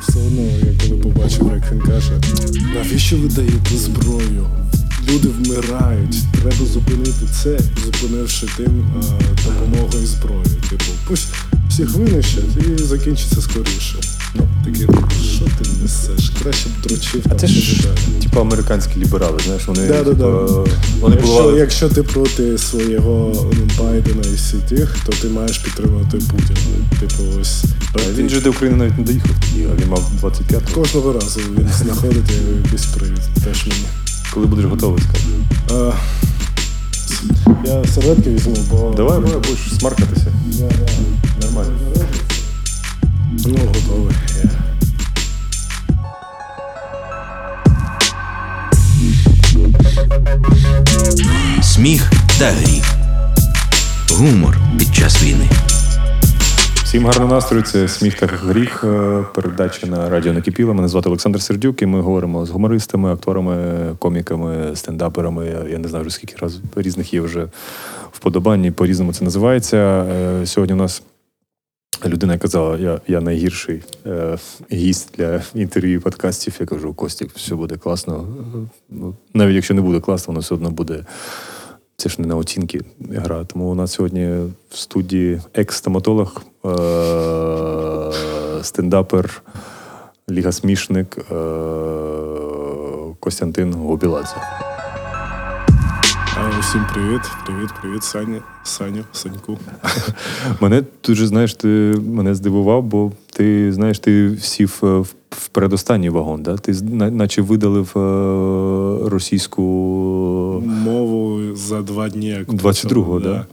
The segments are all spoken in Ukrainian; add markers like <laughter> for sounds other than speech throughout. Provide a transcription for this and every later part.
Все одно, я коли побачив, як він каже, навіщо ви даєте зброю? Люди вмирають, треба зупинити це, зупинивши тим е, допомогою зброї. Типу, пусть всіх винищать і закінчиться скоріше. Ну, такий, що ти несеш? Краще б дрочив А це ж типу американські ліберали, знаєш, вони, Да-да-да. типу, вони Якщо, бували. якщо ти проти свого Байдена і всіх тих, то ти маєш підтримувати Путіна. Типу, ось А Він же до України навіть не доїхав, а він мав 25-го. кожного разу він знаходить якийсь привід. Теж мені. Коли будеш готовий, скажу. Я серветки візьму, бо. Давай, давай, будеш смаркатися. Да, да. Нормально. Ну, готовий. Сміх та гріх. Гумор під час війни. Всім гарного настрою. Це сміх та гріх. е, Передача на радіо Накипіло. Мене звати Олександр Сердюк, і ми говоримо з гумористами, акторами, коміками, стендаперами. Я- не знаю, скільки раз різних є вже вподобань, по-різному це називається. Е, Сьогодні у нас людина казала, я, я найгірший е, гість для інтерв'ю подкастів. Я кажу, Костік, все буде класно. Ну, навіть якщо не буде класно, воно все одно буде. Це ж не на оцінки гра. Тому у нас сьогодні в студії екс-стоматолог, стендапер, лігасмішник е- Костянтин Гобіладзе. А, усім привіт, привіт, привіт, Саня, Саню, Саньку. <laughs> Мене дуже, знаєш, ти мене здивував, бо ти знаєш, ти сів е, в передостанній вагон, да? ти наче видалив е- російську. Мову за два дні. Як 22-го, почав, да?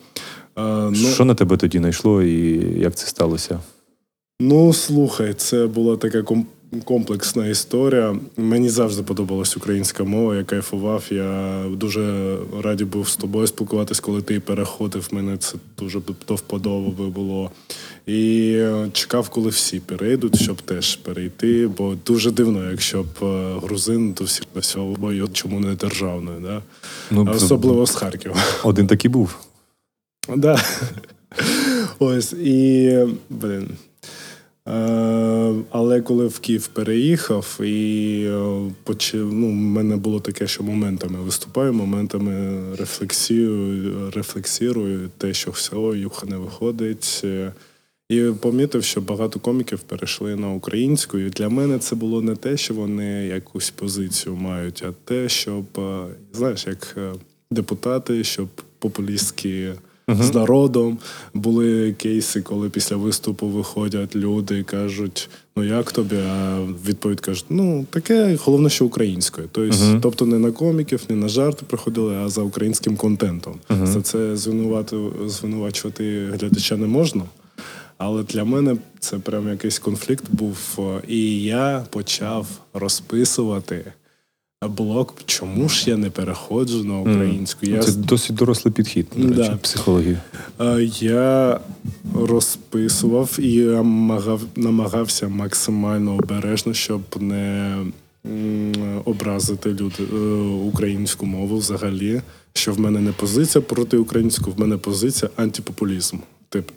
А, ну, Що на тебе тоді знайшло і як це сталося? Ну, слухай, це була така комплексна історія. Мені завжди подобалась українська мова, я кайфував. Я дуже раді був з тобою спілкуватись, коли ти переходив. Мене це дуже до вподоби було. І чекав, коли всі перейдуть, щоб теж перейти. Бо дуже дивно, якщо б е, грузин, то всі бою, чому не державною, да? Ну, особливо з Харкова. Один такий був. Да. <laughs> Ось і блин. Е, але коли в Київ переїхав, і е, почав, ну, в мене було таке, що моментами виступаю, моментами рефлексію, рефлексірую те, що все, юха не виходить. І помітив, що багато коміків перейшли на українську. І для мене це було не те, що вони якусь позицію мають, а те, щоб, е, знаєш, як депутати, щоб популістські з народом. Були кейси, коли після виступу виходять люди і кажуть: ну як тобі? А відповідь кажуть: ну таке, головне, що українською. Тобто, Мгм. тобто не на коміків, не на жарти приходили, а за українським контентом. За це звинувати, звинувачувати глядача не можна. Але для мене це прям якийсь конфлікт був. І я почав розписувати блок, чому ж я не переходжу на українську. Я Це досить дорослий підхід, до Да. речі, психології. Е, Я розписував і намагав, намагався максимально обережно, щоб не образити люди, е, українську мову взагалі. Що в мене не позиція проти українського, в мене позиція антипопулізм. Типу.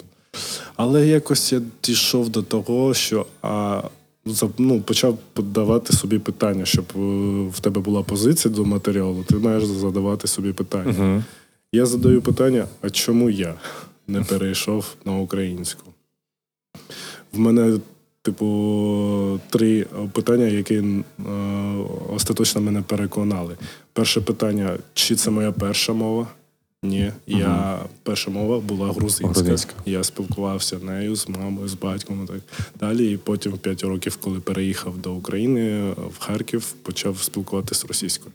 Але якось я дійшов до того, що а, ну, почав подавати собі питання, щоб е, в тебе була позиція до матеріалу, ти маєш задавати собі питання. Угу. Я задаю питання: а чому я не перейшов на українську? В мене, типу, три питання, які е, остаточно мене переконали. Перше питання: чи це моя перша мова? Ні, я перша мова була грузинська. Грузинська. Я спілкувався нею з мамою, з батьком і так далі. І потім, в 5 років, коли переїхав до України в Харків, почав спілкуватися російською.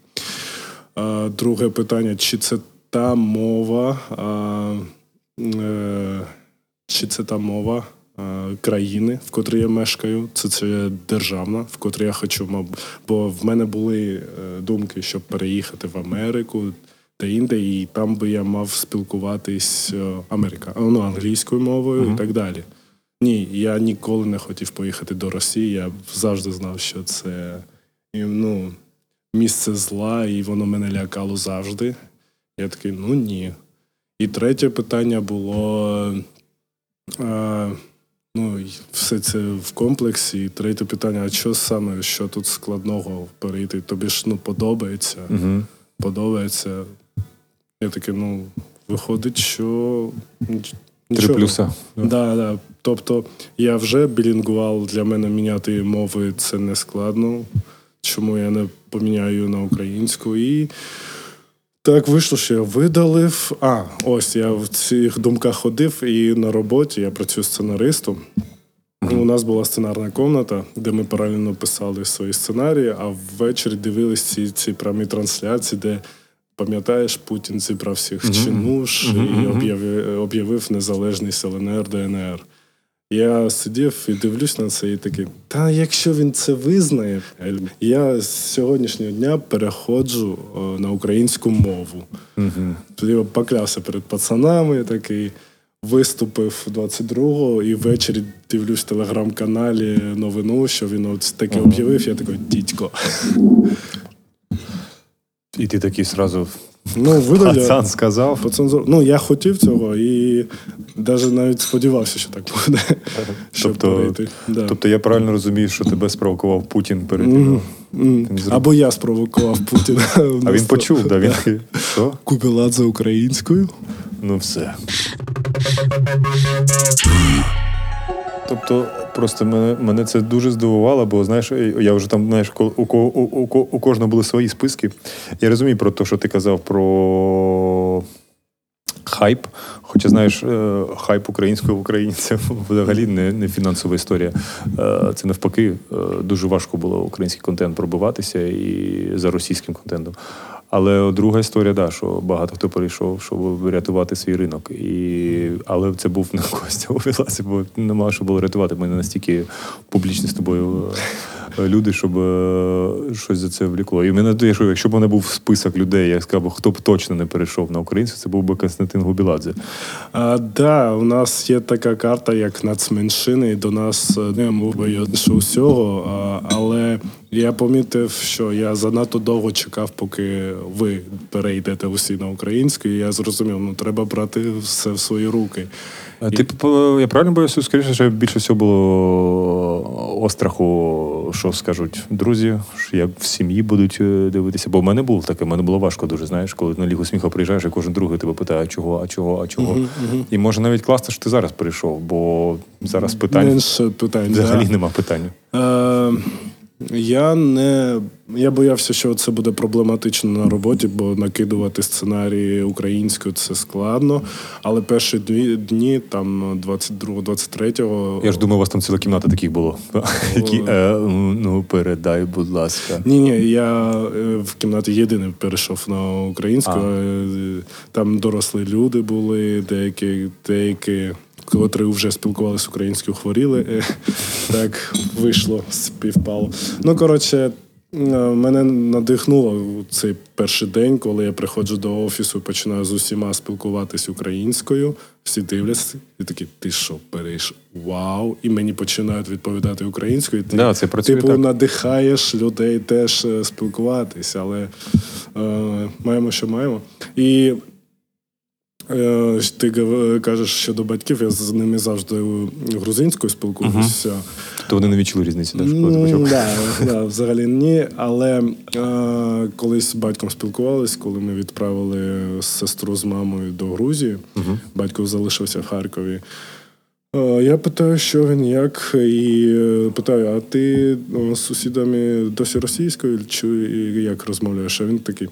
А, Друге питання: чи це та мова, а, е, чи це та мова країни, в котрій я мешкаю? Це, це державна, в котрій я хочу, маб- бо в мене були е, думки, щоб переїхати в Америку та інде, і там би я мав спілкуватись е, Америка, ну, англійською мовою і так далі. Ні, я ніколи не хотів поїхати до Росії. Я завжди знав, що це ну, місце зла, і воно мене лякало завжди. Я такий, ну ні. І третє питання було: е, Ну, все це в комплексі. І третє питання: а що саме, що тут складного перейти? Тобі ж ну, подобається. Угу. Подобається. Я таке, ну, виходить, що ніч- Три плюса. Да, да. Тобто я вже білінгвал, для мене міняти мови це не складно. Чому я не поміняю на українську? І так вийшло, що я видалив. А, ось я в цих думках ходив і на роботі я працюю сценаристом. У нас була сценарна комната, де ми паралельно писали свої сценарії, а ввечері дивились ці, ці прямі трансляції, де пам'ятаєш, Путін зібрав всіх Мгм. чинуш Мгм, і об'явив, об'явив незалежність ЛНР, ДНР. Я сидів і дивлюсь на це і такий, та якщо він це визнає, я з сьогоднішнього дня переходжу на українську мову. Угу. Тоді поклявся перед пацанами, такий виступив 22-го, і ввечері дивлюсь в телеграм-каналі новину, що він от таке об'явив. Я такий, дідько. І ти такий сразу Ну, видаля. пацан сказав. По цензуру. Ну, я хотів цього і навіть навіть сподівався, що так буде. щоб Тобто- перейти. Да. Тобто я правильно розумію, що тебе спровокував Путін перед. Ти не зроб- Або я спровокував Путіна. <laughs> А він почув, да? Він <laughs> що? Кубіладзе українською. Ну все. Тобто, просто мене, мене це дуже здивувало, бо знаєш, я вже там, знаєш, у, у, у, у кожного були свої списки. Я розумію про те, що ти казав про хайп. Хоча, знаєш, е, хайп українською в Україні це <laughs> взагалі не, не фінансова історія. Е, Це навпаки, е, дуже важко було український контент пробиватися і за російським контентом. Але друга історія, да, що багато хто перейшов, щоб врятувати свій ринок. І... Але це був не Костя Овіласі, бо нема що було рятувати. Ми не настільки публічні з тобою е, люди, щоб е, щось за це влікло. І мене дає, що якщо б у мене був список людей, я сказав, хто б точно не перейшов на українців, це був би Константин Губіладзе. А, да, у нас є така карта, як нацменшини, до нас е, не мов би що усього. Але я помітив, що я занадто довго чекав, поки ви перейдете усі на українську, і я зрозумів, ну треба брати все в свої руки. А Ти п- я правильно боюся, скоріше, що більше всього було остраху, що скажуть друзі, що як в сім'ї будуть е, дивитися. Бо в мене було таке, в мене було важко дуже. Знаєш, коли на лігу сміху приїжджаєш, і кожен другий тебе питає, а чого, а чого, а чого. І може навіть класно, що ти зараз прийшов, бо зараз питань питань. взагалі да. нема питань. Е, я не я боявся, що це буде проблематично на роботі, бо накидувати сценарії українською це складно. Але перші дві дні, там 22-23, Я ж думаю, у вас там ціла кімната таких було. <laughs> Які е, ну передай, будь ласка. Ні, ні, я е, в кімнаті єдиний перейшов на українську. А. Е, Там дорослі люди були, деякі, деякі, котрі вже спілкувалися українською, хворіли. Е, Так вийшло, співпало. Ну, коротше, е, мене надихнуло у цей перший день, коли я приходжу до офісу починаю з усіма спілкуватись українською. Всі дивляться і такі, ти що, перейшов? Вау! І мені починають відповідати українською. Ти, Да, це працює типу, так. надихаєш людей теж е, спілкуватись, але е, маємо, що маємо. І ти кажеш щодо батьків, я з ними завжди грузинською спілкуюся. То вони не відчули різниці, ти Ну, да, да, взагалі ні. Але е, колись з батьком спілкувались, коли ми відправили сестру з мамою до Грузії. Батько залишився в Харкові. Е, Я питаю, що він як, і е, питаю: а ти е, з сусідами досі російською чи як розмовляєш? А він такий: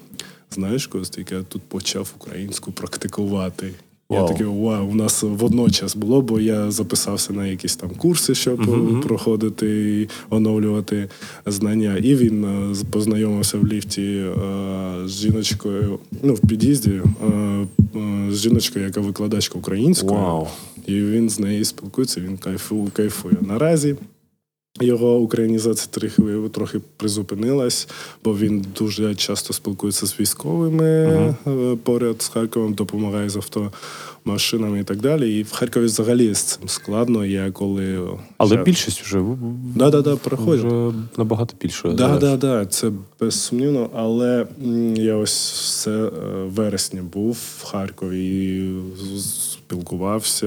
знаєш, Костик, я тут почав українську практикувати. Я Вау. такий, вау, у нас водночас було, бо я записався на якісь там курси, щоб е, проходити і оновлювати знання. І він е, познайомився в ліфті е, з жіночкою, ну, в під'їзді, е, з жіночкою, яка викладачка української. Вау. І він з нею спілкується, він кайфує. кайфує. Наразі його українізація трохи, трохи призупинилась, бо він дуже часто спілкується з військовими е, поряд з Харковом, допомагає з автомашинами і так далі. І в Харкові взагалі з цим складно. Я коли Але я... більшість вже, да, да, да, проходять. вже набагато більше. Да, да, да, це безсумнівно. Але я ось все е, вересня був в Харкові і спілкувався,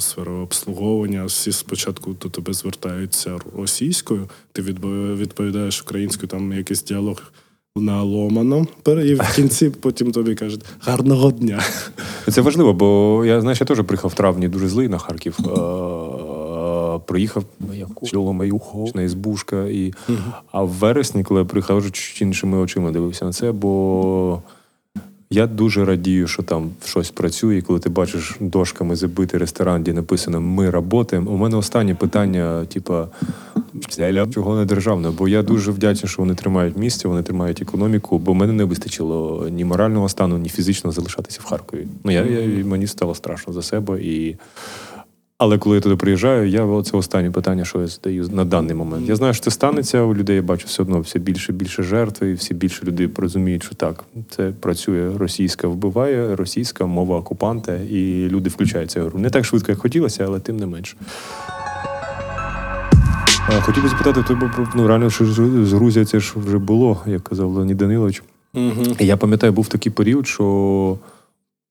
сферу обслуговування. Всі спочатку до тебе звертаються російською, ти відповідаєш українською, там якийсь діалог на ломаном, і в кінці потім тобі кажуть гарного дня. Це важливо, бо я знаєш, я теж приїхав в травні дуже злий на Харків. Е, Приїхав Маюхо, на Ізбушка. І... А в вересні, коли я приїхав, іншими очима дивився на це, бо я дуже радію, що там щось працює. І коли ти бачиш дошками забитий ресторан, де написано Ми работаємо. У мене останнє питання, типа, «Зеля, чого не державне? Бо я дуже вдячний, що вони тримають місце, вони тримають економіку, бо мене не вистачило ні морального стану, ні фізично залишатися в Харкові. Ну я, я мені стало страшно за себе і. Але коли я туди приїжджаю, я це останнє питання, що я задаю на даний момент. Я знаю, що це станеться у людей. Я бачу все одно все більше і більше жертв, і всі більше людей розуміють, що так це працює російська вбиває, російська мова окупанта, і люди включаються в гру. Не так швидко, як хотілося, але тим не менш. Хотів би запитати тебе про ну реально, що з Грузія це ж вже було, як казав Леонід Данилович. І Я пам'ятаю, був такий період, що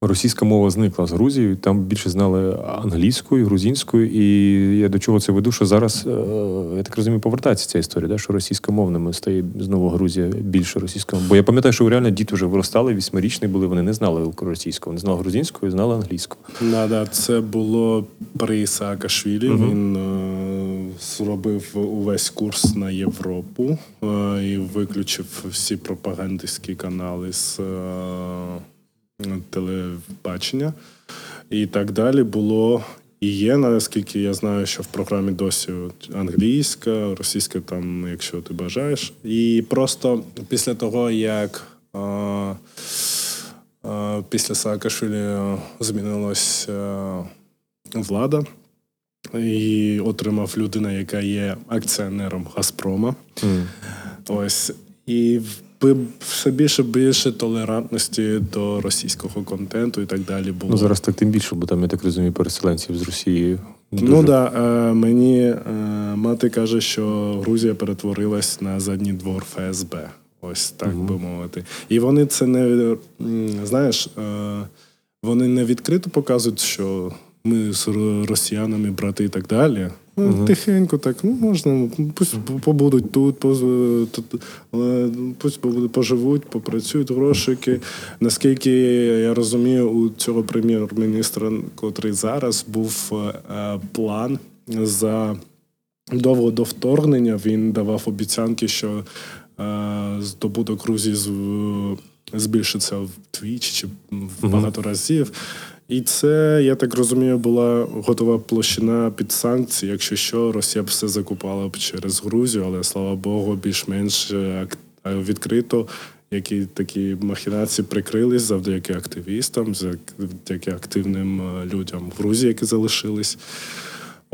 російська мова зникла з Грузії. Там більше знали англійською, грузинською. І я до чого це веду, що зараз, е, я так розумію, повертається ця історія, да? що російськомовними стає знову Грузія більше російською. Бо я пам'ятаю, що реально діти вже виростали, вісьмирічні були, вони не знали російську, вони знали грузинську і знали англійську. Да, да, це було при Саакашвілі. Він е, зробив увесь курс на Європу е, і виключив всі пропагандистські канали з е, телебачення. І так далі було. І є, наскільки я знаю, що в програмі досі англійська, російська, там, якщо ти бажаєш. І просто після того, як е, е, після Саакашвілі змінилась е, влада, і отримав людина, яка є акціонером Газпрома. Ось. І все більше більше толерантності до російського контенту і так далі було. Ну зараз так тим більше, бо там, я так розумію, переселенців з Росії. Ну да, е, мені е, мати каже, що Грузія перетворилась на задній двор ФСБ. Ось так би мовити. І вони це не знаєш, е, вони не відкрито показують, що ми з росіянами брати і так далі. Ну, Тихенько так, ну можна, пусть побудуть тут, поз- тут, але пусть побудуть, поживуть, попрацюють грошики. Наскільки я розумію, у цього прем'єр-міністра, котрий зараз був е, план за довго до вторгнення, він давав обіцянки, що е, здобуток Грузії з- збільшиться вдвічі чи в багато разів. І це, я так розумію, була готова площина під санкції. Якщо що, Росія б все закупала б через Грузію, але слава Богу, більш-менш е, е, відкрито. Які такі махінації прикрились завдяки активістам, завдяки активним е, людям в Грузії, які залишились.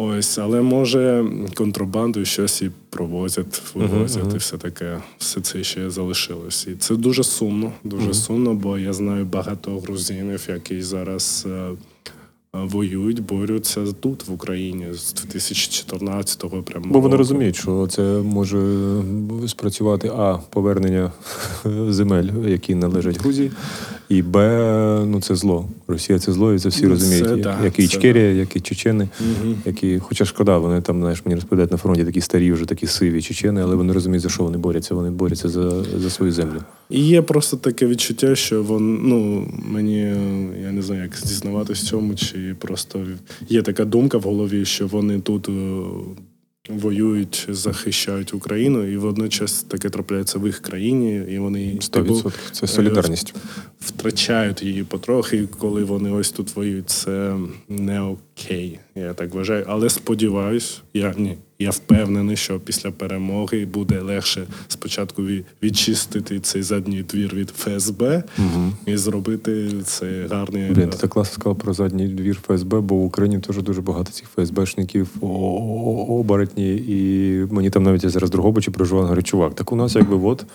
Ось, але може контрабандою щось і провозять, вивозять, і все таке, все це ще залишилось. І це дуже сумно, дуже сумно, бо я знаю багато грузинів, які зараз е, воюють, борються тут, в Україні, з 2014-го прямо. Бо вони розуміють, що це може спрацювати а повернення <laughs> земель, які належать Грузії, і Б, ну це зло. Росія це зло, і це всі розуміють. це як, да, як і Ічкерія, як і чечени, які, хоча шкода, вони там, знаєш, мені розповідають на фронті такі старі, вже такі сиві чечени, але вони розуміють, за що вони борються. Вони борються за, за свою землю. І є просто таке відчуття, що вон, ну, мені я не знаю, як зізнаватися в цьому, чи просто є така думка в голові, що вони тут е, воюють, захищають Україну, і водночас таке трапляється в їх країні, і вони 100%. Це солідарність. втрачають її потрохи, і коли вони ось тут воюють, це не окей. Я так вважаю. Але сподіваюсь, я ні. Я впевнений, що після перемоги буде легше спочатку відчистити цей задній двір від ФСБ і зробити це гарний Блін, ти так класно сказав про задній двір ФСБ, бо в Україні теж дуже багато цих ФСБшників, оборотні, і мені там навіть я зараз Другобичі проживав, говорю, чувак, так у нас якби от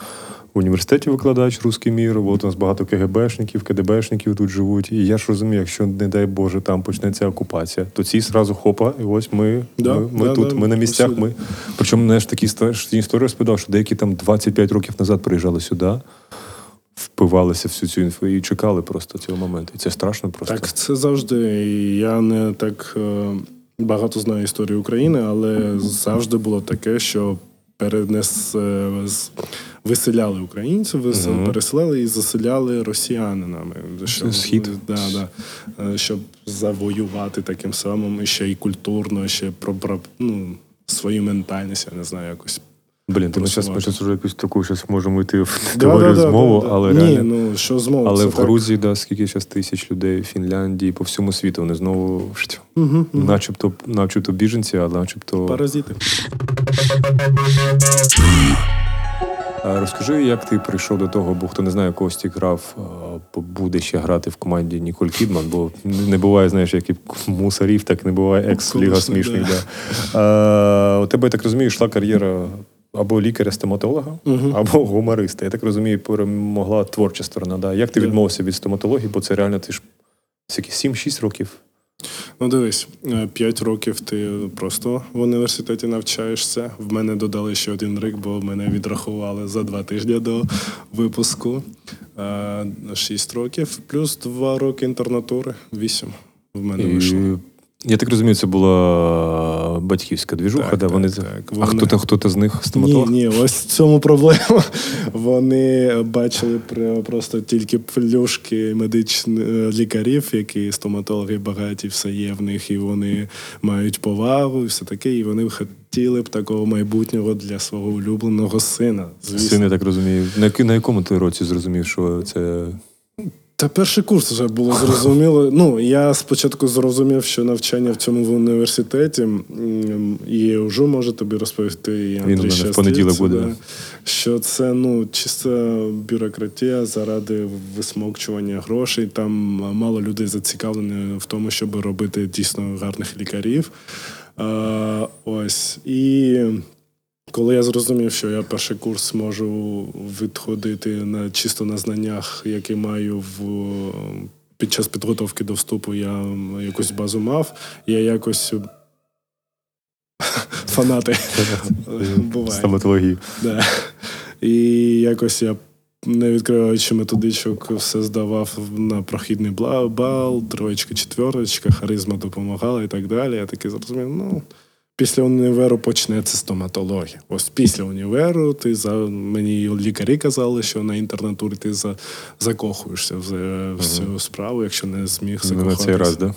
в університеті викладач русський мір, от у нас багато КГБшників, КДБшників тут живуть. І я ж розумію, якщо, не дай Боже, там почнеться окупація, то ці зразу хопа, і ось ми, Да, ми, ми да, тут, да, ми на місцях. Ми. Причому знаєш, такі ста- історії розповідав, що деякі там 25 років назад приїжджали сюди. впивалися всю цю інфу і чекали просто цього моменту. І це страшно просто. Так, це завжди. Я не так е, багато знаю історії України, але завжди було таке, що перенес е, виселяли українців, Мгм. переселяли і заселяли росіянинами. Щоб, Схід. Да, да, Е, щоб завоювати таким самим ще й культурно, ще про, про ну, свою ментальність, я не знаю, якось. Блін, ти ми зараз ми щас вже якусь таку щас можемо йти в теорію да, да, змову, да, да. але Ні, реально. ну що змова? Але це в так. Грузії, да, скільки зараз тисяч людей, в Фінляндії, по всьому світу, вони знову мгм. начебто, начебто біженці, а начебто. Паразити. А Розкажи, як ти прийшов до того, бо хто не знає, Костік грав, буде ще грати в команді Ніколь Кідман, бо не буває, знаєш, як і мусорів, так не буває екс-ліга смішних. да. Да. А, у тебе, я так розумію, йшла кар'єра або лікаря-стоматолога, Мгм. або гумориста. Я так розумію, перемогла творча сторона. Да. Як ти Да. відмовився від стоматології, бо це реально ти ж скільки, 7-6 років. Ну, дивись, е, п'ять років ти просто в університеті навчаєшся. В мене додали ще один рік, бо мене відрахували за два тижні до випуску. Е, Шість років, плюс два роки інтернатури, вісім. В мене вийшло. Я так розумію, це була батьківська двіжуха, Так, де так, вони. так. А Вони- хто-то, хто-то з них Ні, стоматолог? ні, ось в цьому проблема. <laughs> Вони бачили просто тільки плюшки медичних лікарів, які стоматологи багаті, все є в них, і вони мають повагу, і все таке. І вони хотіли б такого майбутнього для свого улюбленого сина. Звісно. Син, я так розумію. На якому ти році зрозумів, що це. Та перший курс вже було зрозуміло. Ну, я спочатку зрозумів, що навчання в цьому в університеті, і вже може тобі розповісти і Він у Андрій мене в понеділок буде. да, що це ну, чиста бюрократія заради висмокчування грошей. Там мало людей зацікавлені в тому, щоб робити дійсно гарних лікарів. А, ось. І коли я зрозумів, що я перший курс можу відходити на чисто на знаннях, які маю в під час підготовки до вступу, я якусь базу мав, я якось <laughs> фанати <laughs> буває. Стоматології. Да. І якось я, не відкриваючи методичок, все здавав на прохідний бал, троєчка, четверочка, харизма допомагала і так далі. Я таки зрозумів, ну. Після універу почнеться стоматологія. Ось після універу ти за мені лікарі казали, що на інтернатурі ти за, закохуєшся в, в цю справу, якщо не зміг закохатися. на цей раз, да?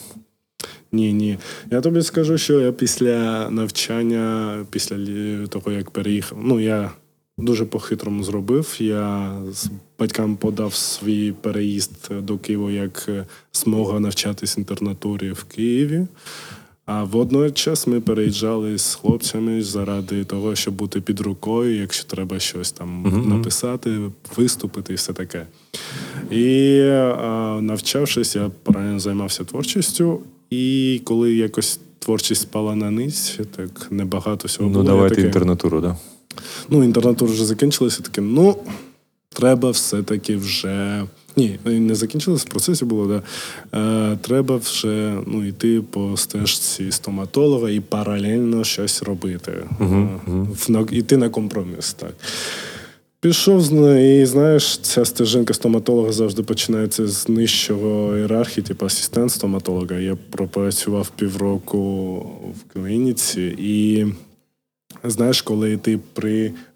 Ні, ні. Я тобі скажу, що я після навчання, після того, як переїхав, ну я дуже по-хитрому зробив. Я з батькам подав свій переїзд до Києва як е, змога навчатись інтернатурі в Києві. А водночас ми переїжджали з хлопцями заради того, щоб бути під рукою, якщо треба щось там Мгм. написати, виступити і все таке. І а, навчавшись, я паралельно займався творчістю. І коли якось творчість спала на ниць, так небагато всього Ну, було. я давайте таке, інтернатуру, да. Ну, інтернатура вже закінчилася, таке, ну, треба все-таки вже. Ні, не закінчилось, в процесі було, да. Е, треба вже ну, йти по стежці стоматолога і паралельно щось робити. Мгм, Е, мгм. в- на- компроміс. Так. Пішов і знаєш, ця стежинка стоматолога завжди починається з нижчого ієрархії, типу асистент стоматолога. Я пропрацював півроку в клініці, і знаєш, коли ти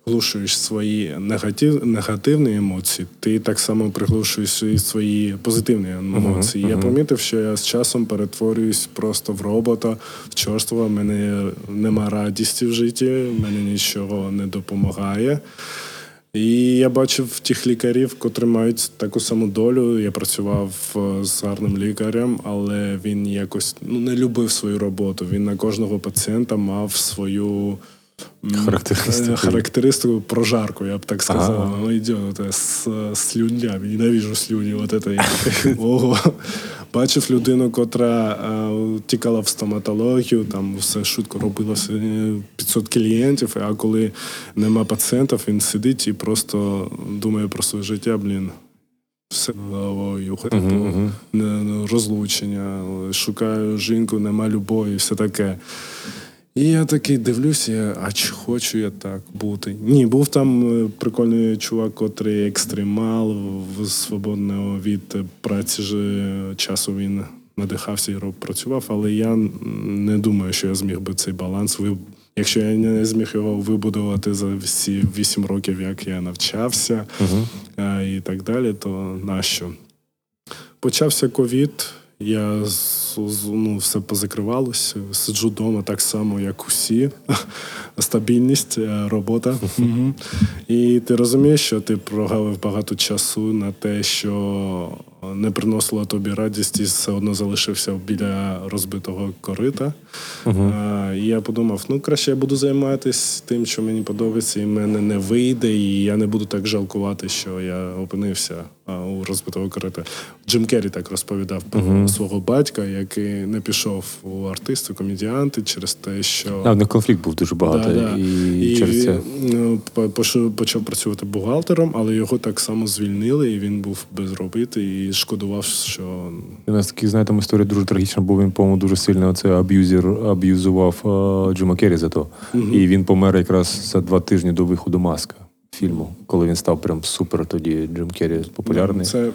приглушуєш свої негатив, негативні емоції, ти так само приглушуєш і свої позитивні емоції. Я помітив, що я з часом перетворююсь просто в робота, в чорства. В мене нема радісті в житті, мене нічого не допомагає. І я бачив тих лікарів, котрі мають таку саму долю. Я працював е, з гарним лікарем, але він якось ну, не любив свою роботу. Він на кожного пацієнта мав свою Характеристику. е, характеристику прожарку, я б так сказав. Ага. Ну, йде з з слюнями. Ненавижу слюні. От я <laughs> ого. Бачив людину, котра е, тікала в стоматологію, там все швидко робилося е, 500 клієнтів, а коли нема пацієнтів, він сидить і просто думає про своє життя, блін. Все головою, не- не- розлучення, шукаю жінку, нема любові, все таке. І я такий дивлюся, а чи хочу я так бути? Ні, був там е, прикольний чувак, котрий екстремал, в- свободного від праці ж е, часу він надихався і працював, але я не думаю, що я зміг би цей баланс ви. Якщо я не зміг його вибудувати за всі вісім років, як я навчався е, і так далі, то нащо? Почався ковід, я ну, все позакривалося, сиджу вдома так само, як усі. <laughs> Стабільність, е, робота. І ти розумієш, що ти прогавив багато часу на те, що не приносило тобі радість, і все одно залишився біля розбитого корита. Е, І я подумав: ну краще я буду займатися тим, що мені подобається, і в мене не вийде, і я не буду так жалкувати, що я опинився у розбитого корита. Джим Керрі так розповідав про свого батька, який не пішов у артисти, комедіанти через те, що А, в них конфлікт був дуже багато. Да, да. І, через це. ну, почав працювати бухгалтером, але його так само звільнили, і він був безробитий і шкодував, що У нас такі, знаєте, там історія дуже трагічна, бо він, по-моєму, дуже сильно оце аб'юзер, аб'юзував Джима Керрі за то. І він помер якраз за два тижні до виходу маска фільму, коли він став прям супер тоді Джим Керрі популярний. Це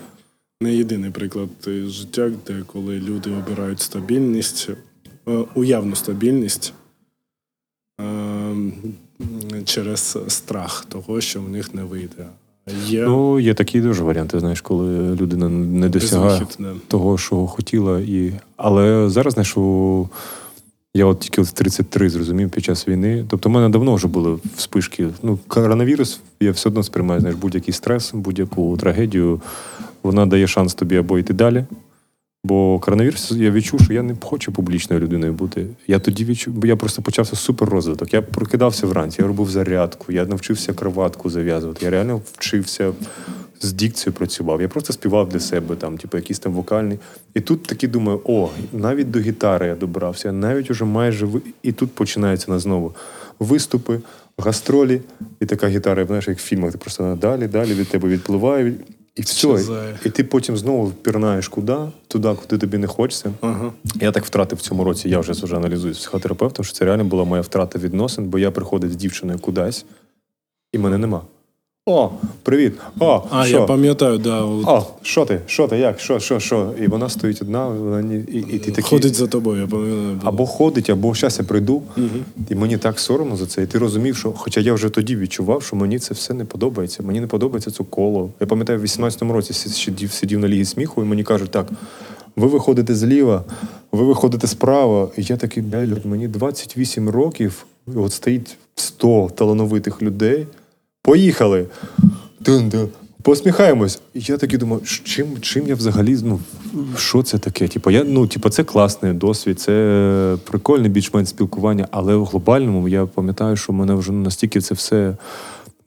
не єдиний приклад життя, де коли люди обирають стабільність, е, уявну стабільність е, через страх того, що в них не вийде. Є Ну, є такі дуже варіанти, знаєш, коли людина не досягає того, що хотіла. І... Але зараз, знаєш, у... я от тільки в 33 зрозумів під час війни. Тобто, в мене давно вже були вспишки. Ну, коронавірус, я все одно сприймаю, знаєш, будь-який стрес, будь-яку трагедію, вона дає шанс тобі або йти далі. Бо коронавірус я відчув, що я не хочу публічною людиною бути. Я тоді відчув, бо я просто почався супер розвиток. Я прокидався вранці, я робив зарядку, я навчився кроватку зав'язувати. Я реально вчився з дикцією працював. Я просто співав для себе, там, типу, якийсь там вокальний. І тут таки думаю, о, навіть до гітари я добрався, навіть уже майже ви... і тут починається на знову виступи, гастролі, і така гітара, знаєш, як в фільмах, ти просто далі, далі від тебе відпливає. І все. І ти потім знову пірнаєш куди, туди, куди тобі не хочеться. Ага. Я так втратив в цьому році, я вже вже аналізую з психотерапевтом, що це реально була моя втрата відносин, бо я приходив з дівчиною кудись, і мене нема. О, привіт! О, А, що? я пам'ятаю, да, от О, що ти? Що ти? Як? Що, що, що? І вона стоїть одна, вона ні, і, і ти такий. ходить за тобою, я пам'ятаю. Або ходить, або зараз я прийду, і мені так соромно за це. І ти розумів, що, хоча я вже тоді відчував, що мені це все не подобається. Мені не подобається це коло. Я пам'ятаю, в 18-му році сидів, сидів на лігі сміху, і мені кажуть, так, ви виходите зліва, ви виходите справа. І я такий, бля, мені 28 років, і от стоїть 100 талановитих людей. Поїхали. Дун-дун. Посміхаємось. І я такий думаю, чим, чим я взагалі, ну, що це таке? Типу, я, ну, типу, це класний досвід, це прикольне більш-менш спілкування, але в глобальному я пам'ятаю, що в мене вже настільки це все.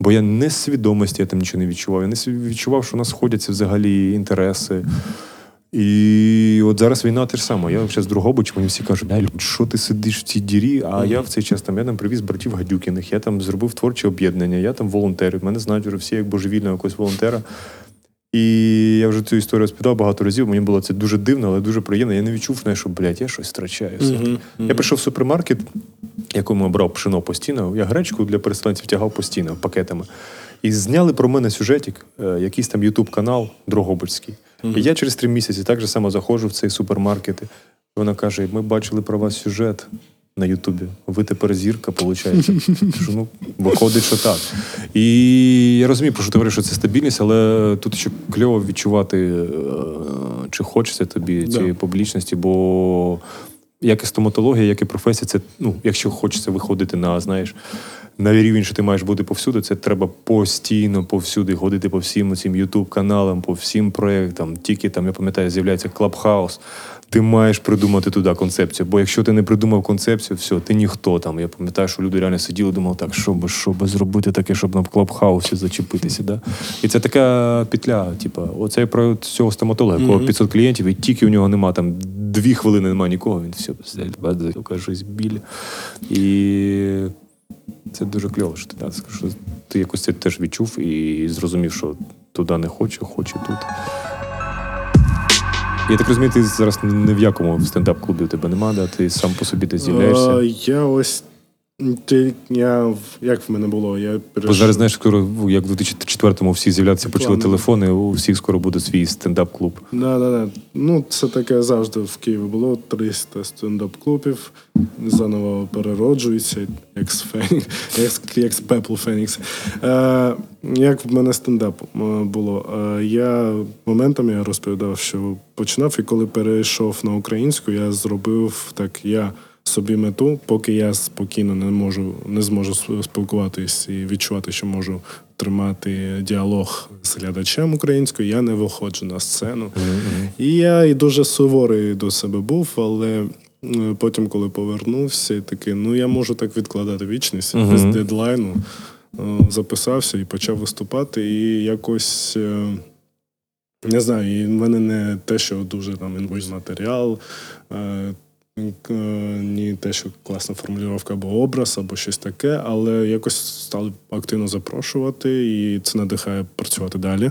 Бо я не свідомості я там нічого не відчував. Я не відчував, що у нас сходяться взагалі інтереси. І от зараз війна те ж саме. Я зараз Другобич, мені всі кажуть, що ти сидиш в цій дірі? А я в цей час там я там привіз братів Гадюкіних, я там зробив творче об'єднання, я там волонтерив. Мене знають вже всі як божевільного якогось волонтера. І я вже цю історію розповідав багато разів. Мені було це дуже дивно, але дуже приємно. Я не відчув, що блядь, я щось втрачаю. все. Мгм, Я прийшов в супермаркет, якому я брав пшено постійно. Я гречку для переселенців тягав постійно пакетами. І зняли про мене сюжетик, е, якийсь там Ютуб канал Дрогобицький. І я через три місяці так же само заходжу в цей супермаркет. І вона каже: ми бачили про вас сюжет на Ютубі. Ви тепер зірка, виходить. Кажу, ну, виходить, що так. І я розумію, про що ти говориш, що це стабільність, але тут ще кльово відчувати, е, чи хочеться тобі цієї публічності, бо як і стоматологія, як і професія, це ну, якщо хочеться виходити на, знаєш, на рівень, що ти маєш бути повсюди, це треба постійно повсюди ходити по всім цим ютуб каналам, по всім проєктам. Тільки там, я пам'ятаю, з'являється Клабхаус. Ти маєш придумати туди концепцію. Бо якщо ти не придумав концепцію, все, ти ніхто там. Я пам'ятаю, що люди реально сиділи, думали, так, що би, що би зробити таке, щоб нам в клабхаусі зачепитися. Да? І це така петля, типу, оце про цього стоматолога, якого 500 клієнтів, і тільки у нього нема там дві хвилини немає нікого, він все кажуть, біль. І це дуже кльово, що ти да, що ти якось це теж відчув і зрозумів, що туди не хочу, хочу тут. Я так розумію, ти зараз ні в якому стендап-клубі у тебе нема, да? ти сам по собі десь з'являєшся. Е, Я ось ти, я, як в мене було? Я Бо зараз, знаєш, скоро, як в 2004-му всі з'являтися почали телефони, у всіх скоро буде свій стендап-клуб. Да, да, да. Ну, це таке завжди в Києві було 300 стендап-клубів, заново перероджуються, як з Фенікс, як, як з пеплу Фенікс. Е, як в мене стендап е, було? Е, я моментами я розповідав, що починав, і коли перейшов на українську, я зробив так, я собі мету, поки я спокійно не можу, не зможу спілкуватись і відчувати, що можу тримати діалог з глядачем українською, я не виходжу на сцену. І я і дуже суворий до себе був, але е, потім, коли повернувся, такий, ну я можу так відкладати вічність Мгм. без дедлайну. е, Записався і почав виступати, і якось. е, Не знаю, і в мене не те, що дуже там інвойс матеріал, ні те, що класна формулювання або образ, або щось таке, але якось стали активно запрошувати, і це надихає працювати далі.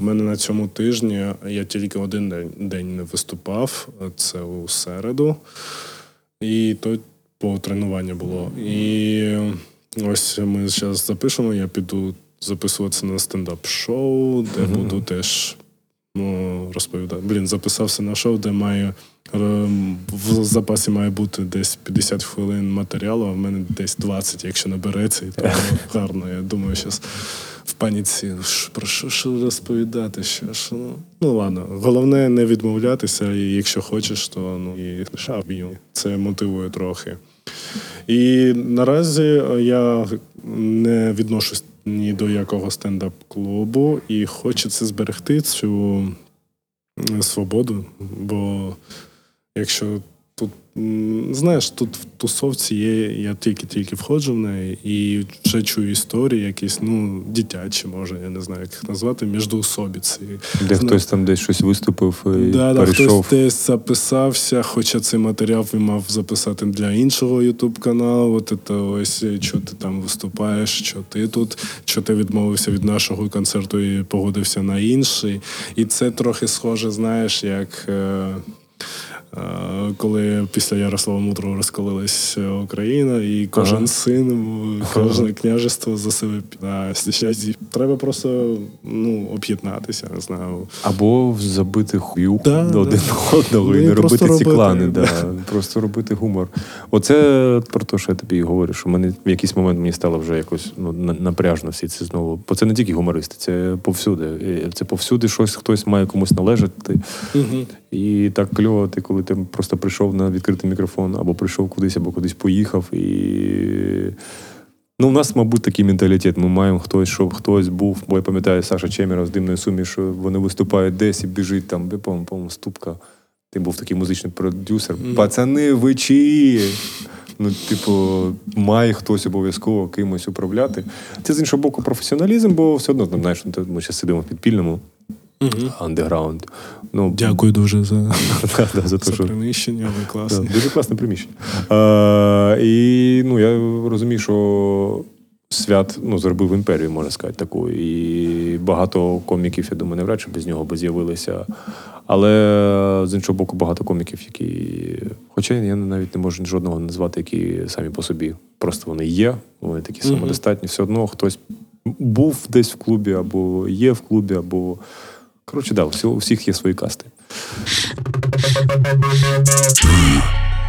У мене на цьому тижні я тільки один день, день не виступав, це у середу, і то по тренуванню було. І ось ми зараз запишемо, я піду записуватися на стендап-шоу, де Мгм. буду теж ну, розповідати. Блін, записався на шоу, де маю е, в запасі має бути десь 50 хвилин матеріалу, а в мене десь 20, якщо набереться, і то <laughs> гарно. Я думаю, зараз в паніці про що, що розповідати? Що, що? Ну, ну ладно, головне не відмовлятися, і якщо хочеш, то ну і шаб'ю. Це мотивує трохи. І наразі я не відношусь ні до якого стендап-клубу, і хочеться зберегти цю свободу. Бо якщо тут, знаєш, тут в тусовці є, я тільки-тільки входжу в неї і вже чую історії, якісь, ну, дитячі, може, я не знаю, як їх назвати, міждоусобіці. Де Зна- хтось там десь щось виступив і Да, да, хтось десь записався, хоча цей матеріал він мав записати для іншого Ютуб каналу. От це ось що ти там виступаєш, що ти тут, що ти відмовився від нашого концерту і погодився на інший. І це трохи схоже, знаєш, як. Е- е, Коли після Ярослава Мудрого розколилась Україна, і кожен Ага. син, кожне княжество за себе да. Треба просто ну, об'єднатися, не знаю. Або забити хую Да, до один да. одного Ну, і і не робити ці робити, клани, да. да. <laughs> просто робити гумор. Оце про те, що я тобі і говорю, що мене в якийсь момент мені стало вже якось ну, напряжно всі це знову. Бо це не тільки гумористи, це повсюди. Це повсюди щось хтось має комусь належати. Угу. І так кльово, ти коли ти просто прийшов на відкритий мікрофон, або прийшов кудись, або кудись поїхав. І ну, у нас, мабуть, такий менталітет. Ми маємо хтось, щоб хтось був. Бо я пам'ятаю Саша Чеміра з димної сумі, що вони виступають десь і біжить там, я по-моєму, ступка. Ти був такий музичний продюсер. Мгм. Пацани, ви чиї? Ну, типу, має хтось обов'язково кимось управляти. Це з іншого боку професіоналізм, бо все одно там, знаєш, ми зараз сидимо в підпільному. Андеграунд. Ну, Дякую дуже за, <laughs> да, да, за те, за що приміщення, ви Да, дуже класне приміщення. І ну, я розумію, що свят ну, зробив імперію, можна сказати, таку. І багато коміків, я думаю, навряд чи без нього би з'явилися. Але з іншого боку, багато коміків, які. Хоча я навіть не можу жодного назвати, які самі по собі. Просто вони є, вони такі самодостатні. Все одно хтось був десь в клубі, або є в клубі, або. Коротше, да, у всіх є свої касти.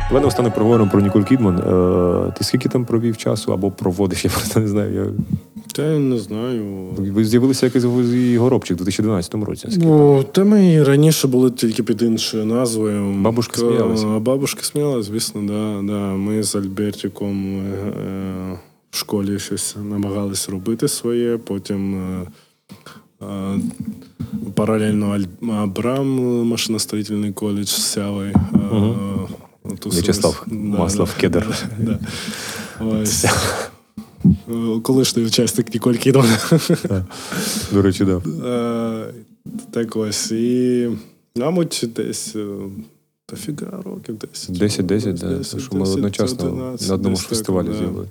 Давай наостанок проговоримо про Ніколь Кідман. Е, ти скільки там провів часу або проводиш, <laughs> я просто не знаю. Я... Та я не знаю. Ви з'явилися якийсь горобчик у 2012 році. Ну, та ми раніше були тільки під іншою назвою. Бабушки К- сміялись. А бабушки сміялись, звісно, да, да. Ми з Альбертиком е, е, в школі щось намагались робити своє, потім. Е, е, Паралельно Абрам, машиностроїтельний коледж Сявий. е, Мгм. тусились. В'ячеслав Маслов, Кедр. <laughs> Да. Ось. Е, Колишній учасник Ніколь Кідман. До речі, да. Е, Так ось. І, мабуть, десь е, дофіга років, 10. 10-10, да. Що ми одночасно 11, на одному ж фестивалі да. з'явили.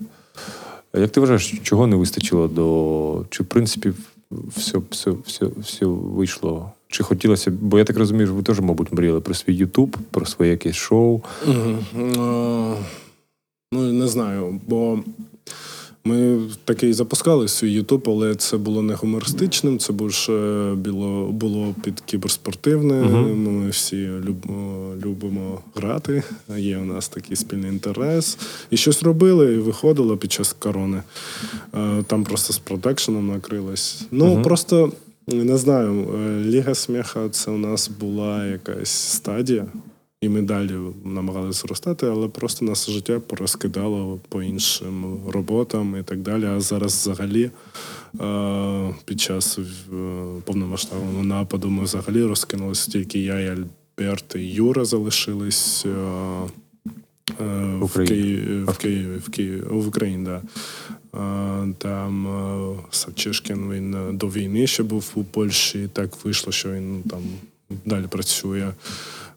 Як ти вважаєш, чого не вистачило до. Чи в принципі все, все, все, все вийшло Чи хотілося бо я так розумію, ви теж, мабуть, мріяли про свій Ютуб, про своє якесь шоу. Е, Ну, не знаю, бо ми такий запускали свій Ютуб, але це було не гумористичним, це більше було, було під кіберспортивне. Мгм. Ми всі любимо, любимо грати. Є у нас такий спільний інтерес. І щось робили, і виходило під час корони. Е, Там просто з продакшеном накрилось. Ну, Мгм. просто. Не знаю, е, Ліга сміха це у нас була якась стадія, і ми далі намагалися зростати, але просто нас життя порозкидало по іншим роботам і так далі. А зараз взагалі е, під час е, повномасштабного нападу ми взагалі розкинулися. Тільки я, і Альберт і Юра залишились. е, В Києві, в Києві, в Києві, в Україні, да. Е, Там Савчишкін він до війни ще був у Польщі. Так вийшло, що він там далі працює.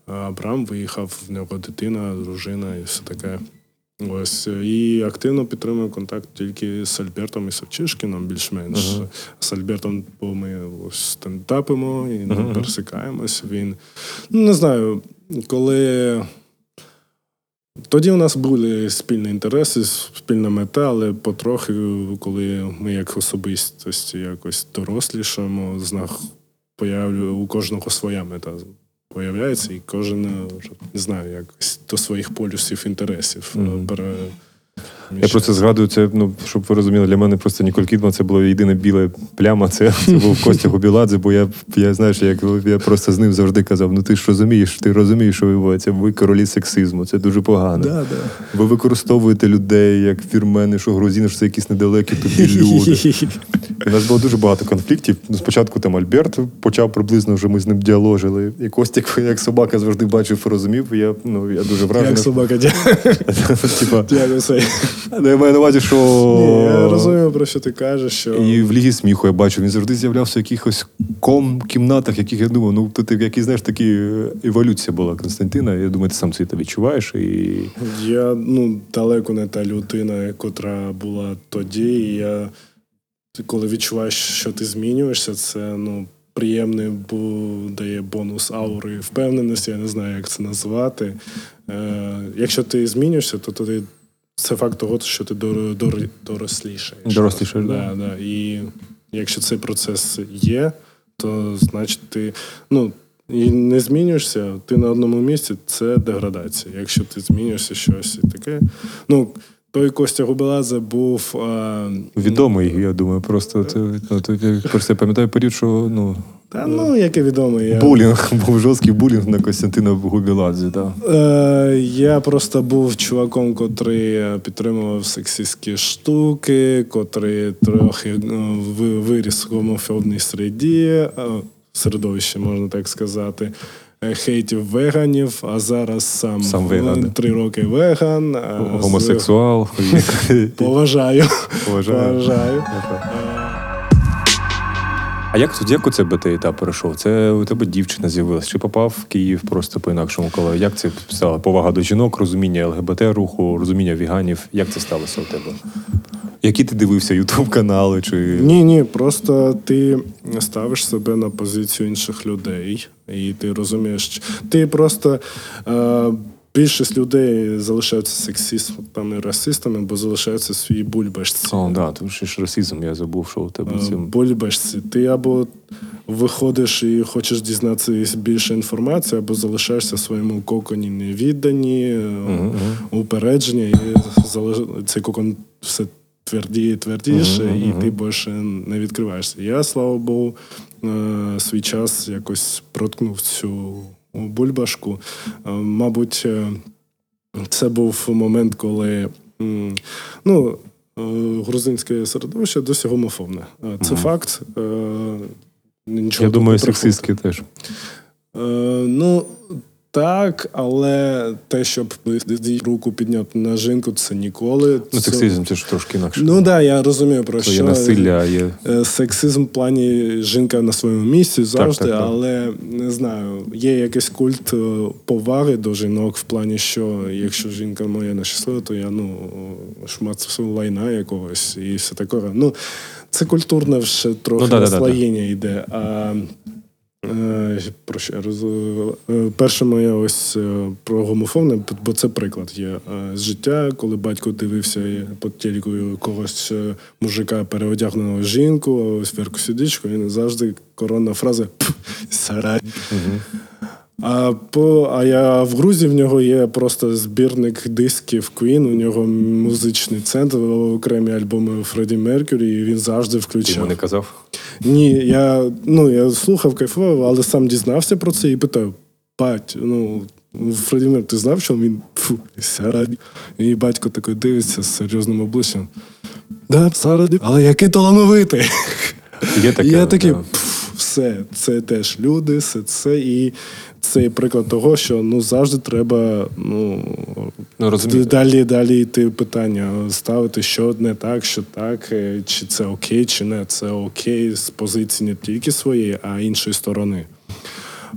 А Абрам виїхав, в нього дитина, дружина і все таке. Ось і активно підтримую контакт тільки з Альбертом і Савчишкіном, більш-менш. Ага. З Альбертом, бо ми ось стендапимо і Ага, ага. пересикаємось. Він ну не знаю, коли. Тоді у нас були спільні інтереси, спільна мета, але потрохи, коли ми як особистості якось дорослішаємо, знах появлю у кожного своя мета появляється, і кожен е, не знаю, якось до своїх полюсів інтересів mm -hmm. пере. Я просто згадую це, ну щоб ви розуміли, для мене просто Ніколь Кідман це була єдина біла пляма. Це, це був Костя Губіладзе, бо я, я знаєш, як я просто з ним завжди казав: ну ти ж розумієш, ти розумієш, що відбувається, ви королі сексизму, це дуже погано. Да, да. Ви використовуєте людей як фірмени, що грузини, що це якісь недалекі тобі люди. У нас було дуже багато конфліктів. Ну, спочатку там Альберт почав приблизно вже ми з ним діаложили. І Костік, як собака, завжди бачив і розумів. Я, ну, я дуже вражений. Як собака <laughs> дякую. Ну, я маю на увазі, що. Ні, я розумію, про що ти кажеш, що І в Лігі сміху я бачу, він завжди з'являвся в якихось ком кімнатах, яких я думав, ну тут який, знаєш, такі е, еволюція була Константина. Я думаю, ти сам це відчуваєш. І... Я ну далеко не та людина, котра була тоді. І я коли відчуваєш, що ти змінюєшся, це ну приємний бо дає бонус аури впевненості. Я не знаю, як це назвати. Е, якщо ти змінюєшся, то тоді це факт того, що ти дор, дор, дорослішаєш. Дорослішаєш, да, да. І якщо цей процес є, то значить ти ну. І не змінюєшся, ти на одному місці це деградація. Якщо ти змінюєшся щось і таке. Ну, той Костя Губеладзе був. А, Відомий, я думаю, просто це, ну, я просто пам'ятаю період, що ну, Та ну, яке відомо. Я, булінг, був жорсткий булінг на Костянтина Губіладзе. Да. Е, я просто був чуваком, котрий е, підтримував сексистські штуки, котрий трохи е, виріс в гомофобній середі, е, середовище, можна так сказати. Хейтів веганів, а зараз сам, Сам веган, три роки веган. е, з- Гомосексуал. Поважаю. Поважаю. Поважаю. А як тут як у це ти етап перейшов? Це у тебе дівчина з'явилась? Чи попав в Київ просто по-інакшому? Коли як це стало? Повага до жінок, розуміння ЛГБТ руху, розуміння віганів? Як це сталося у тебе? Які ти дивився Ютуб канали? Чи Ні, ні, просто ти ставиш себе на позицію інших людей, і ти розумієш, ти просто. Е, Більшість людей залишаються сексистами расистами, бо залишаються в своїй бульбашці. О, да, тому що ж расизм, я забув, що у тебе Е, цим. Бульбашці. Ти або виходиш і хочеш дізнатися більше інформації, або залишаєшся в своєму коконі невіддані, е, упередження, і залиш- цей кокон все твердіє, твердіше, Мгм, і ти більше не відкриваєшся. Я, слава Богу, е, свій час якось проткнув цю бульбашку. Е, Мабуть, е, це був момент, коли ну, е, грузинське середовище досі гомофобне. Це Це факт. Нічого Я думаю, сексистське теж. Ну, так, але те, щоб руку підняти на жінку, це ніколи. Ну, Це- сексизм це ж трошки інакше. Ну так, да, я розумію про Це що. є насилля, є. Е, Сексизм в плані жінка на своєму місці завжди, так, так. але не знаю, є якийсь культ е, поваги до жінок в плані, що якщо жінка моя нещаслива, то я ну шмат лайна якогось і все таке. Ну, це культурне вже трохи Ну, да, да, да, наслоєння йде. А Про що роз... е, Перше моє ось е, про гомофобне, бо це приклад є е, з життя, коли батько дивився е, по телеку когось е, мужика переодягненого жінку, ось Верку Сідичку, він завжди коронна фраза «сарай». сарай. А, по, а я в Грузії в нього є просто збірник дисків Queen, у нього музичний центр, окремі альбоми Фредді Меркюрі, і він завжди Ти включав. йому не казав? Ні, я, ну, я слухав, кайфував, але сам дізнався про це і питав: бать, ну, Фредді Меркюрі, ти знав, що він фу, сараді. І батько такий дивиться з серйозним обличчям. Да, сараді, але який талановитий. Є таке. Я такий, да. Все, це теж люди, все це. І це приклад того, що ну завжди треба ну, Ну, розумієте. далі, далі йти питання, ставити, що не так, що так, е, чи це окей, чи не це окей з позиції не тільки своєї, а іншої сторони.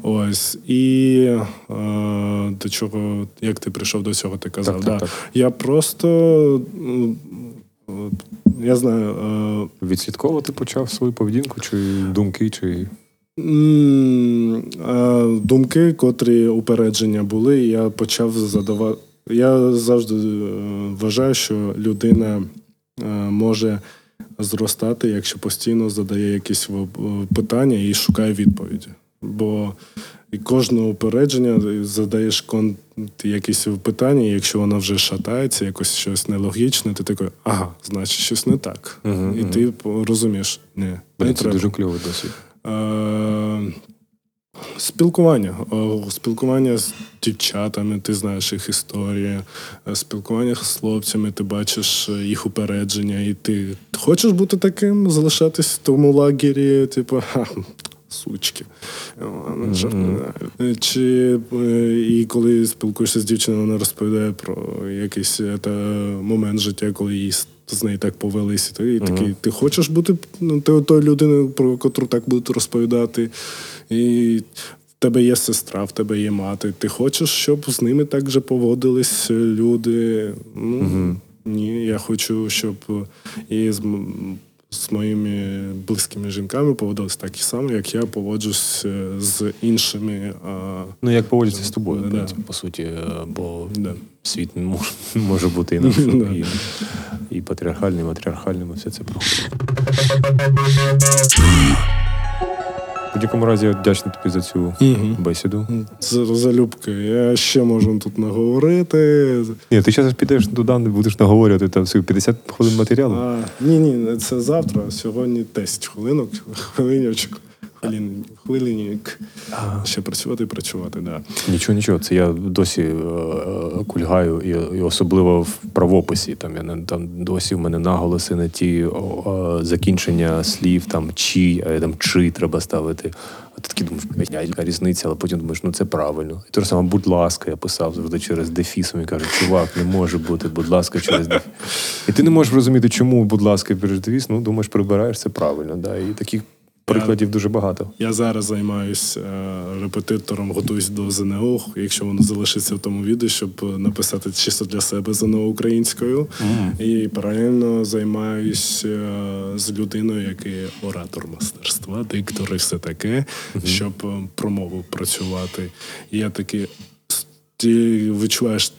Ось. І е, до чого, як ти прийшов до цього, ти казав. Так, так, да. так. Я просто. Я знаю, е, Відслідковувати почав свою поведінку, чи думки, чи. Е, Думки, котрі упередження були, я почав задавати. Я завжди е, вважаю, що людина е, може зростати, якщо постійно задає якісь питання і шукає відповіді. Бо кожне упередження задаєш кон- якісь питання, і якщо воно вже шатається, якось щось нелогічне, ти такий, ага, значить, щось не так. Мгм, і мгм. ти розумієш, ні, не це треба. дуже кльовий досвід. Е, Спілкування. Спілкування з дівчатами, ти знаєш їх історії, Е, спілкування з хлопцями, ти бачиш е, їх упередження, і ти хочеш бути таким, залишатись в тому лагері, типу, ха, сучки. Е, Чи і коли спілкуєшся з дівчиною, вона розповідає про якийсь та, момент життя, коли їй з- нею так повелися. Ти такий, ти хочеш бути ну, ти тою людиною, про котру так будуть розповідати. І в тебе є сестра, в тебе є мати. Ти хочеш, щоб з ними так же поводились люди. Ну, Ні, я хочу, щоб і з, моїми близькими жінками поводилися так і само, як я поводжусь е, з іншими. Ну, як поводяться з тобою, Да. принципі, по суті, е, бо Да. світ може, може бути <laughs> інакшим. Да. і, і патріархальним, і матріархальним, і все це проходить. Будь-якому разі я вдячний тобі за цю бесіду. З залюбки. Я ще можу тут наговорити. Ні, ти зараз підеш туди, будеш наговорювати там всього 50 хвилин матеріалу. А, ні, ні, це завтра. Сьогодні 10 хвилинок, <laughs> хвилиночок, хвилин, хвилинник. Ще працювати і працювати, да. Нічого, нічого. Це я досі е, е, кульгаю, і, і особливо в правописі. Там я не там досі в мене наголоси на ті е, закінчення слів, там чи, а там чи треба ставити. А ти такий думаєш, «Блядь, яка різниця, але потім думаєш, ну це правильно. І те ж саме, будь ласка, я писав завжди через дефіс. Мені кажуть, чувак, не може бути, будь ласка, через дефіс. І ти не можеш розуміти, чому, будь ласка, через дефіс. Ну, думаєш, прибираєш це правильно. Да? І таких прикладів дуже багато. Я зараз займаюся репетитором, готуюсь до ЗНО, якщо воно залишиться в тому відео, щоб написати чисто для себе ЗНО українською. І паралельно займаюся з людиною, який оратор мастерства, диктор і все таке, щоб е, про мову працювати. І я такий. Ти відчуваєш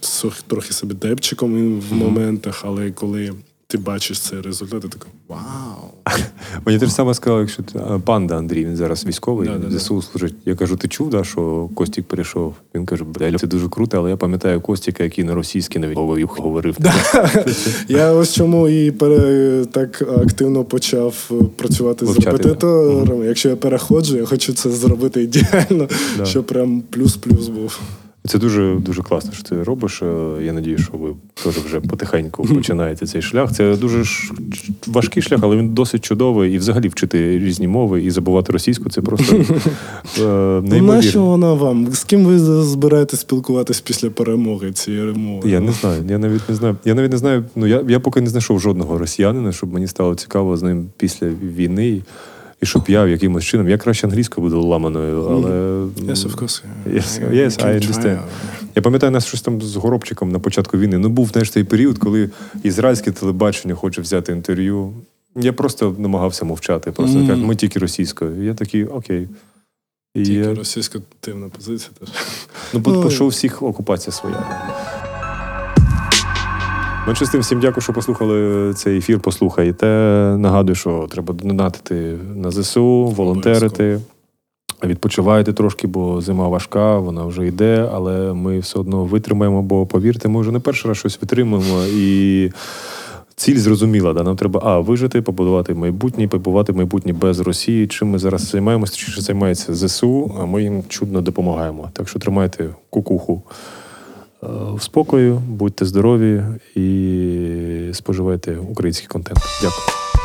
трохи себе депчиком в моментах, але коли ти бачиш цей результат, ти такий вау! <laughs> Мені те ж саме сказали, якщо ти- панда Андрій, він зараз військовий, Да, да, да. ЗСУ служить. Я кажу, ти чув, да, що Костік перейшов? Він каже, бля, це дуже круто, але я пам'ятаю Костіка, який на російській навіть говорив. говорив. Я ось чому і пере, так активно почав працювати з Вивчати, репетиторами. Якщо я переходжу, я хочу це зробити ідеально, щоб прям плюс-плюс був. Це дуже дуже класно, що ти робиш. Е, Я надію, що ви теж вже потихеньку <laughs> починаєте цей шлях. Це дуже важкий шлях, але він досить чудовий. І взагалі вчити різні мови і забувати російську це просто е, <laughs> неймовірно. нащо вона вам? З ким ви збираєтесь спілкуватись після перемоги цієї мови? Я не знаю. Я навіть не знаю. Я навіть не знаю. Ну я, я поки не знайшов жодного росіянина, щоб мені стало цікаво з ним після війни. І щоб я якимось чином, я краще англійською буду ламаною, але Yes, of course. Yes, yes, I understand. Я пам'ятаю нас щось там з Горобчиком на початку війни. Ну був знаєш, той період, коли ізраїльське телебачення хоче взяти інтерв'ю. Я просто намагався мовчати. Просто кажуть, ми тільки російською. Я такий, окей. І, Тільки російська активна позиція теж. ну, по, по що у всіх окупація своя. Менше з тим, всім дякую, що послухали цей ефір. Послухайте. Нагадую, що треба донатити на ЗСУ, волонтерити. Відпочивайте трошки, бо зима важка, вона вже йде, але ми все одно витримаємо, бо повірте, ми вже не перший раз щось витримуємо. І ціль зрозуміла. Да? Нам треба а, вижити, побудувати майбутнє, побудувати майбутнє без Росії. Чим ми зараз займаємося, чи займається ЗСУ, а ми їм чудно допомагаємо. Так що тримайте кукуху в спокою, будьте здорові і споживайте український контент. Дякую.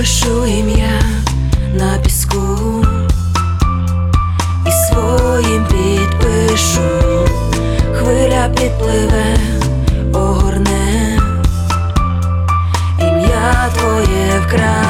Напишу ім'я на піску і своїм підпишу, хвиля підпливе, огорне, ім'я твоє вкраде